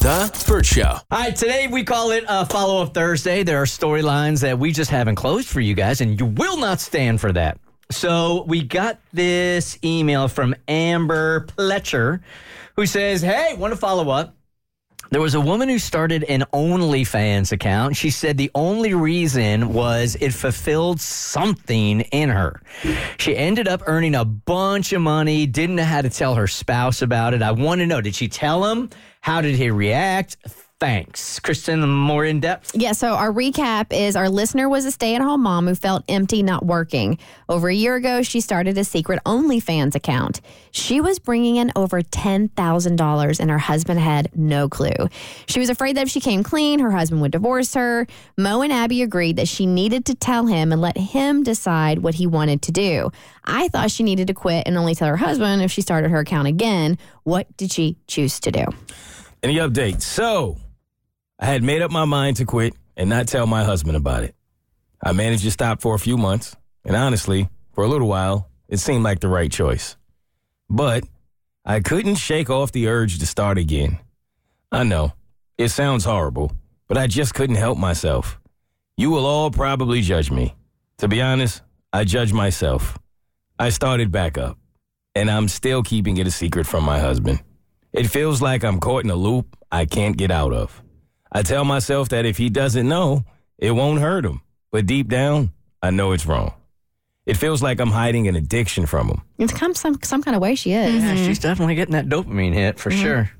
The Burt Show. All right, today we call it a follow up Thursday. There are storylines that we just haven't closed for you guys, and you will not stand for that. So we got this email from Amber Pletcher who says, Hey, want to follow up? There was a woman who started an OnlyFans account. She said the only reason was it fulfilled something in her. She ended up earning a bunch of money, didn't know how to tell her spouse about it. I want to know did she tell him? How did he react? Thanks. Kristen, more in depth? Yeah, so our recap is our listener was a stay at home mom who felt empty not working. Over a year ago, she started a secret OnlyFans account. She was bringing in over $10,000 and her husband had no clue. She was afraid that if she came clean, her husband would divorce her. Mo and Abby agreed that she needed to tell him and let him decide what he wanted to do. I thought she needed to quit and only tell her husband if she started her account again. What did she choose to do? Any updates? So, I had made up my mind to quit and not tell my husband about it. I managed to stop for a few months, and honestly, for a little while, it seemed like the right choice. But I couldn't shake off the urge to start again. I know, it sounds horrible, but I just couldn't help myself. You will all probably judge me. To be honest, I judge myself. I started back up, and I'm still keeping it a secret from my husband. It feels like I'm caught in a loop I can't get out of. I tell myself that if he doesn't know, it won't hurt him. But deep down, I know it's wrong. It feels like I'm hiding an addiction from him. It's come some some kind of way she is. Yeah, she's definitely getting that dopamine hit for mm-hmm. sure.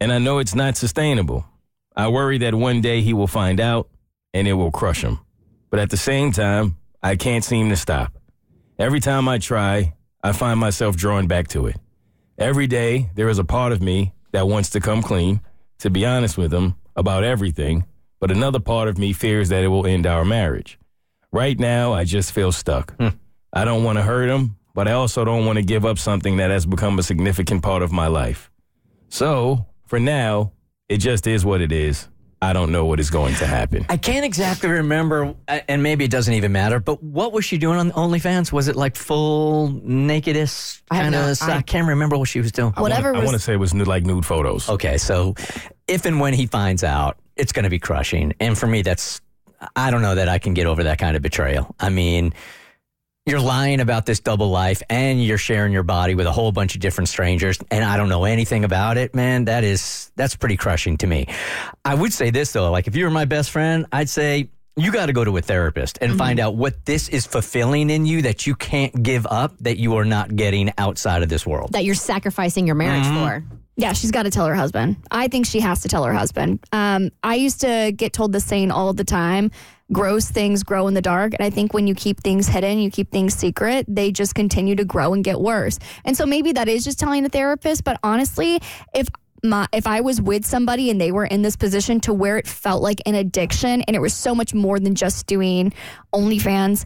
And I know it's not sustainable. I worry that one day he will find out and it will crush him. But at the same time, I can't seem to stop. Every time I try, I find myself drawn back to it. Every day, there is a part of me that wants to come clean, to be honest with him about everything, but another part of me fears that it will end our marriage. Right now, I just feel stuck. Hmm. I don't want to hurt him, but I also don't want to give up something that has become a significant part of my life. So, for now, it just is what it is. I don't know what is going to happen. I can't exactly remember, and maybe it doesn't even matter, but what was she doing on OnlyFans? Was it like full nakedness I have kind no- of? I- I can't remember what she was doing. Whatever I want was to say it was nude, like nude photos. Okay, so if and when he finds out, it's going to be crushing. And for me, that's, I don't know that I can get over that kind of betrayal. I mean, you're lying about this double life and you're sharing your body with a whole bunch of different strangers and I don't know anything about it, man. That is, that's pretty crushing to me. I would say this though, like if you were my best friend, I'd say, you got to go to a therapist and mm-hmm. find out what this is fulfilling in you that you can't give up, that you are not getting outside of this world. that you're sacrificing your marriage mm-hmm. for. Yeah, she's got to tell her husband. I think she has to tell her husband. Um, I used to get told the saying all the time gross things grow in the dark. And I think when you keep things hidden, you keep things secret, they just continue to grow and get worse. And so maybe that is just telling a therapist. But honestly, if my, if I was with somebody and they were in this position to where it felt like an addiction and it was so much more than just doing OnlyFans,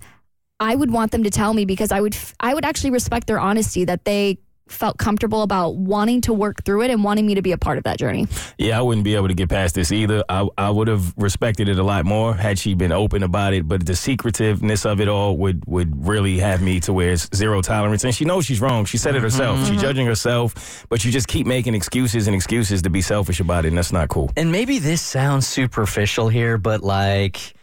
I would want them to tell me because I would I would actually respect their honesty that they felt comfortable about wanting to work through it and wanting me to be a part of that journey. Yeah, I wouldn't be able to get past this either. I, I would have respected it a lot more had she been open about it, but the secretiveness of it all would, would really have me to where it's zero tolerance. And she knows she's wrong. She said it herself. She's mm-hmm. judging herself, but you just keep making excuses and excuses to be selfish about it, and that's not cool. and maybe this sounds superficial here, but like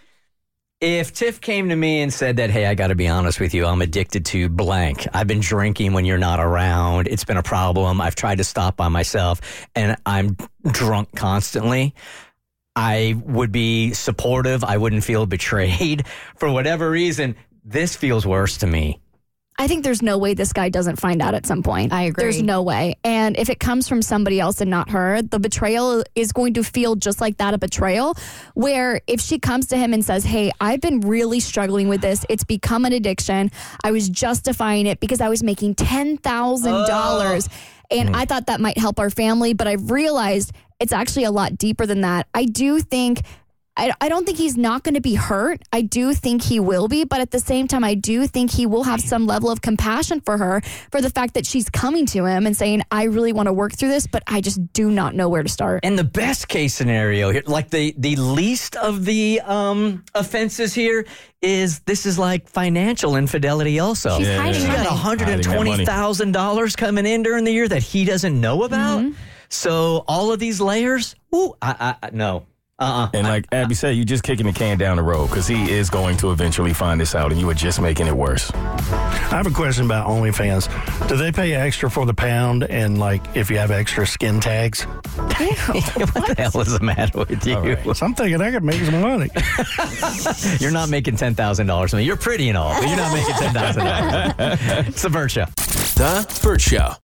If Tiff came to me and said that, hey, I got to be honest with you, I'm addicted to blank. I've been drinking when you're not around. It's been a problem. I've tried to stop by myself and I'm drunk constantly. I would be supportive. I wouldn't feel betrayed. For whatever reason, this feels worse to me. I think there's no way this guy doesn't find out at some point. I agree. There's no way. And if it comes from somebody else and not her, the betrayal is going to feel just like that a betrayal. Where if she comes to him and says, Hey, I've been really struggling with this, it's become an addiction. I was justifying it because I was making $10,000. And hmm. I thought that might help our family, but I've realized it's actually a lot deeper than that. I do think I, I don't think he's not going to be hurt. I do think he will be, but at the same time, I do think he will have some level of compassion for her for the fact that she's coming to him and saying, I really want to work through this, but I just do not know where to start. And the best case scenario here, like the the least of the um, offenses here, is this is like financial infidelity. Also, She's Yeah, hiding she yeah. got one hundred and twenty thousand dollars coming in during the year that he doesn't know about. So all of these layers, ooh, I, I, I no, uh, uh And like Abby said, you're just kicking the can down the road because he is going to eventually find this out, and you are just making it worse. I have a question about OnlyFans. Do they pay extra for the pound and like if you have extra skin tags? what the hell is the matter with you? All right. So I'm thinking I could make some money. You're not making ten thousand dollars. You're pretty and all, but you're not making ten thousand dollars. it's the Burt Show. The Burt Show.